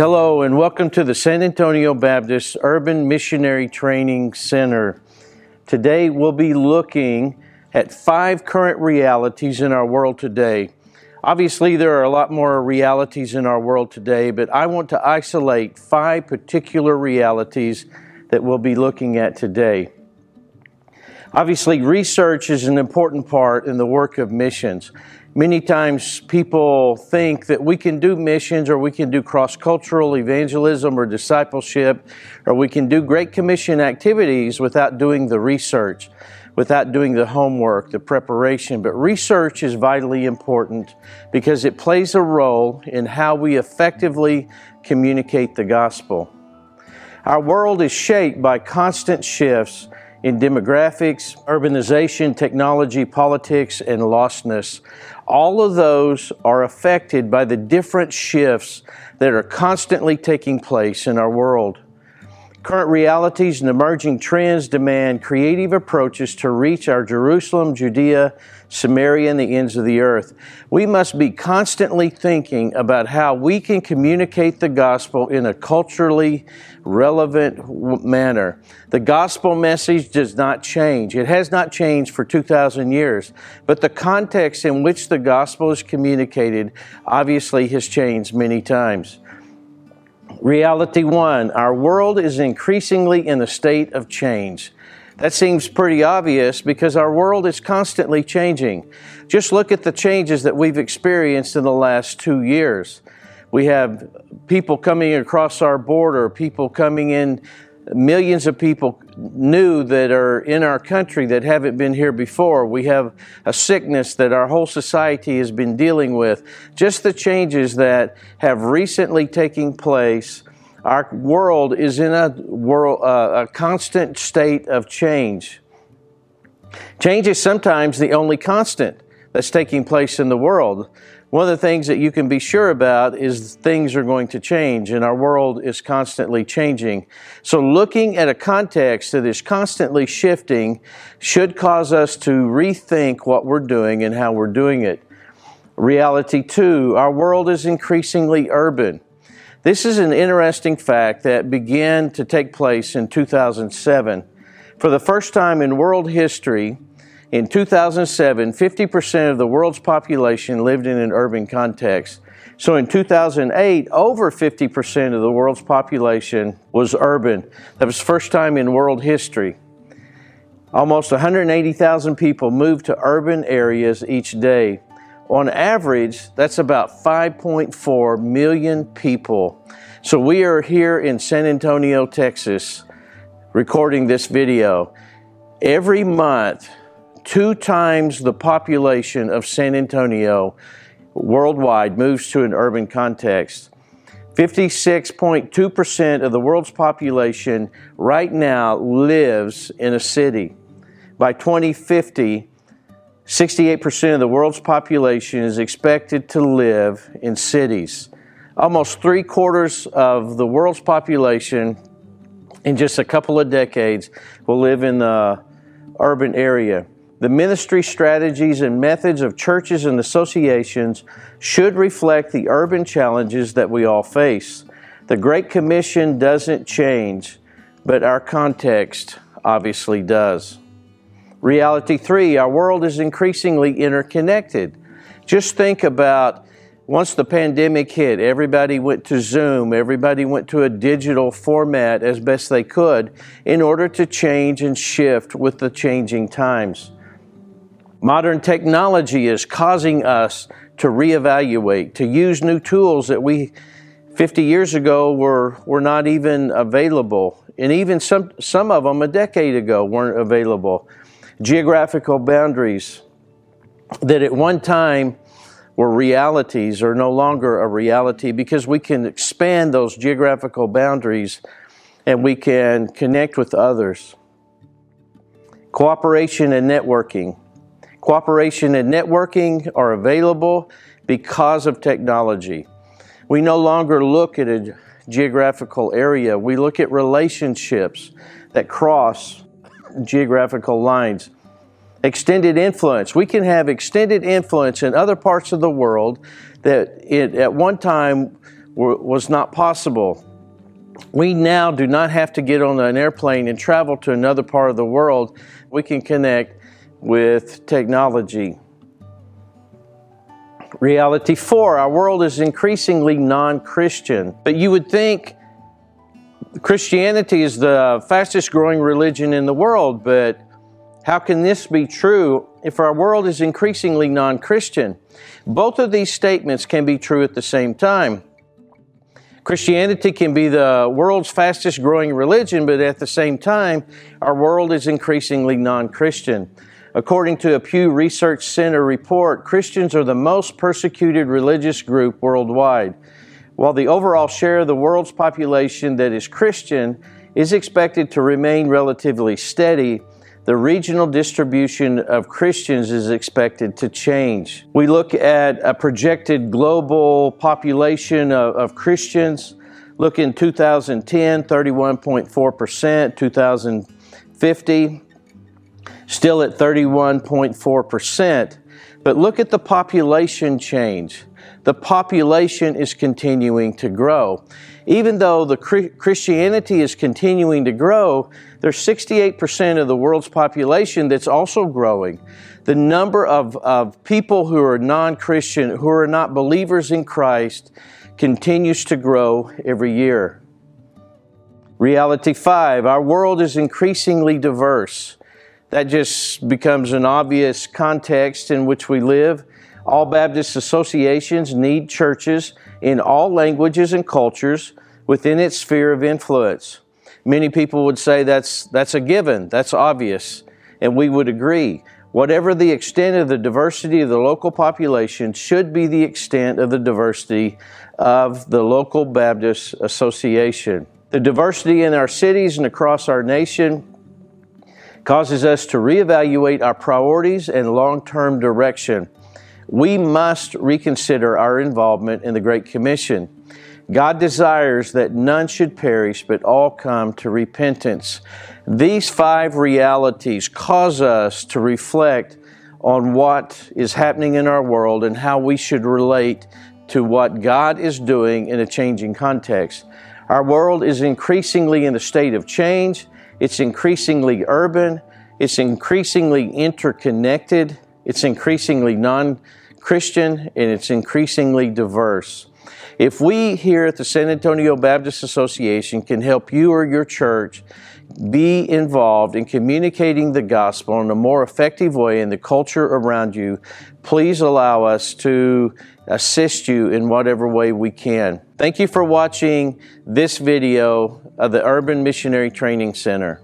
Hello, and welcome to the San Antonio Baptist Urban Missionary Training Center. Today we'll be looking at five current realities in our world today. Obviously, there are a lot more realities in our world today, but I want to isolate five particular realities that we'll be looking at today. Obviously, research is an important part in the work of missions. Many times people think that we can do missions or we can do cross cultural evangelism or discipleship or we can do Great Commission activities without doing the research, without doing the homework, the preparation. But research is vitally important because it plays a role in how we effectively communicate the gospel. Our world is shaped by constant shifts in demographics, urbanization, technology, politics, and lostness. All of those are affected by the different shifts that are constantly taking place in our world. Current realities and emerging trends demand creative approaches to reach our Jerusalem, Judea, Samaria, and the ends of the earth. We must be constantly thinking about how we can communicate the gospel in a culturally relevant manner. The gospel message does not change. It has not changed for 2,000 years, but the context in which the gospel is communicated obviously has changed many times. Reality one our world is increasingly in a state of change. That seems pretty obvious because our world is constantly changing. Just look at the changes that we've experienced in the last two years. We have people coming across our border, people coming in millions of people new that are in our country that haven't been here before. We have a sickness that our whole society has been dealing with. Just the changes that have recently taken place. Our world is in a world, uh, a constant state of change. Change is sometimes the only constant that's taking place in the world. One of the things that you can be sure about is things are going to change and our world is constantly changing. So looking at a context that is constantly shifting should cause us to rethink what we're doing and how we're doing it. Reality two, our world is increasingly urban. This is an interesting fact that began to take place in 2007. For the first time in world history, in 2007, 50% of the world's population lived in an urban context. So in 2008, over 50% of the world's population was urban. That was the first time in world history. Almost 180,000 people moved to urban areas each day. On average, that's about 5.4 million people. So we are here in San Antonio, Texas, recording this video. Every month, two times the population of San Antonio worldwide moves to an urban context. 56.2% of the world's population right now lives in a city. By 2050, 68% of the world's population is expected to live in cities. Almost three quarters of the world's population in just a couple of decades will live in the urban area. The ministry strategies and methods of churches and associations should reflect the urban challenges that we all face. The Great Commission doesn't change, but our context obviously does. Reality three, our world is increasingly interconnected. Just think about once the pandemic hit, everybody went to Zoom, everybody went to a digital format as best they could in order to change and shift with the changing times. Modern technology is causing us to reevaluate, to use new tools that we 50 years ago were, were not even available. And even some, some of them a decade ago weren't available. Geographical boundaries that at one time were realities are no longer a reality because we can expand those geographical boundaries and we can connect with others. Cooperation and networking. Cooperation and networking are available because of technology. We no longer look at a geographical area, we look at relationships that cross geographical lines. Extended influence. We can have extended influence in other parts of the world that it, at one time was not possible. We now do not have to get on an airplane and travel to another part of the world. We can connect with technology. Reality four, our world is increasingly non Christian. But you would think Christianity is the fastest growing religion in the world, but how can this be true if our world is increasingly non Christian? Both of these statements can be true at the same time. Christianity can be the world's fastest growing religion, but at the same time, our world is increasingly non Christian. According to a Pew Research Center report, Christians are the most persecuted religious group worldwide. While the overall share of the world's population that is Christian is expected to remain relatively steady, the regional distribution of Christians is expected to change. We look at a projected global population of, of Christians. Look in 2010, 31.4%, 2050, still at 31.4%. But look at the population change. The population is continuing to grow. Even though the Christianity is continuing to grow, there's 68% of the world's population that's also growing. The number of, of people who are non Christian, who are not believers in Christ, continues to grow every year. Reality five our world is increasingly diverse. That just becomes an obvious context in which we live. All Baptist associations need churches in all languages and cultures within its sphere of influence. Many people would say that's, that's a given, that's obvious, and we would agree. Whatever the extent of the diversity of the local population should be the extent of the diversity of the local Baptist Association. The diversity in our cities and across our nation causes us to reevaluate our priorities and long term direction. We must reconsider our involvement in the Great Commission. God desires that none should perish, but all come to repentance. These five realities cause us to reflect on what is happening in our world and how we should relate to what God is doing in a changing context. Our world is increasingly in a state of change, it's increasingly urban, it's increasingly interconnected, it's increasingly non Christian, and it's increasingly diverse. If we here at the San Antonio Baptist Association can help you or your church be involved in communicating the gospel in a more effective way in the culture around you, please allow us to assist you in whatever way we can. Thank you for watching this video of the Urban Missionary Training Center.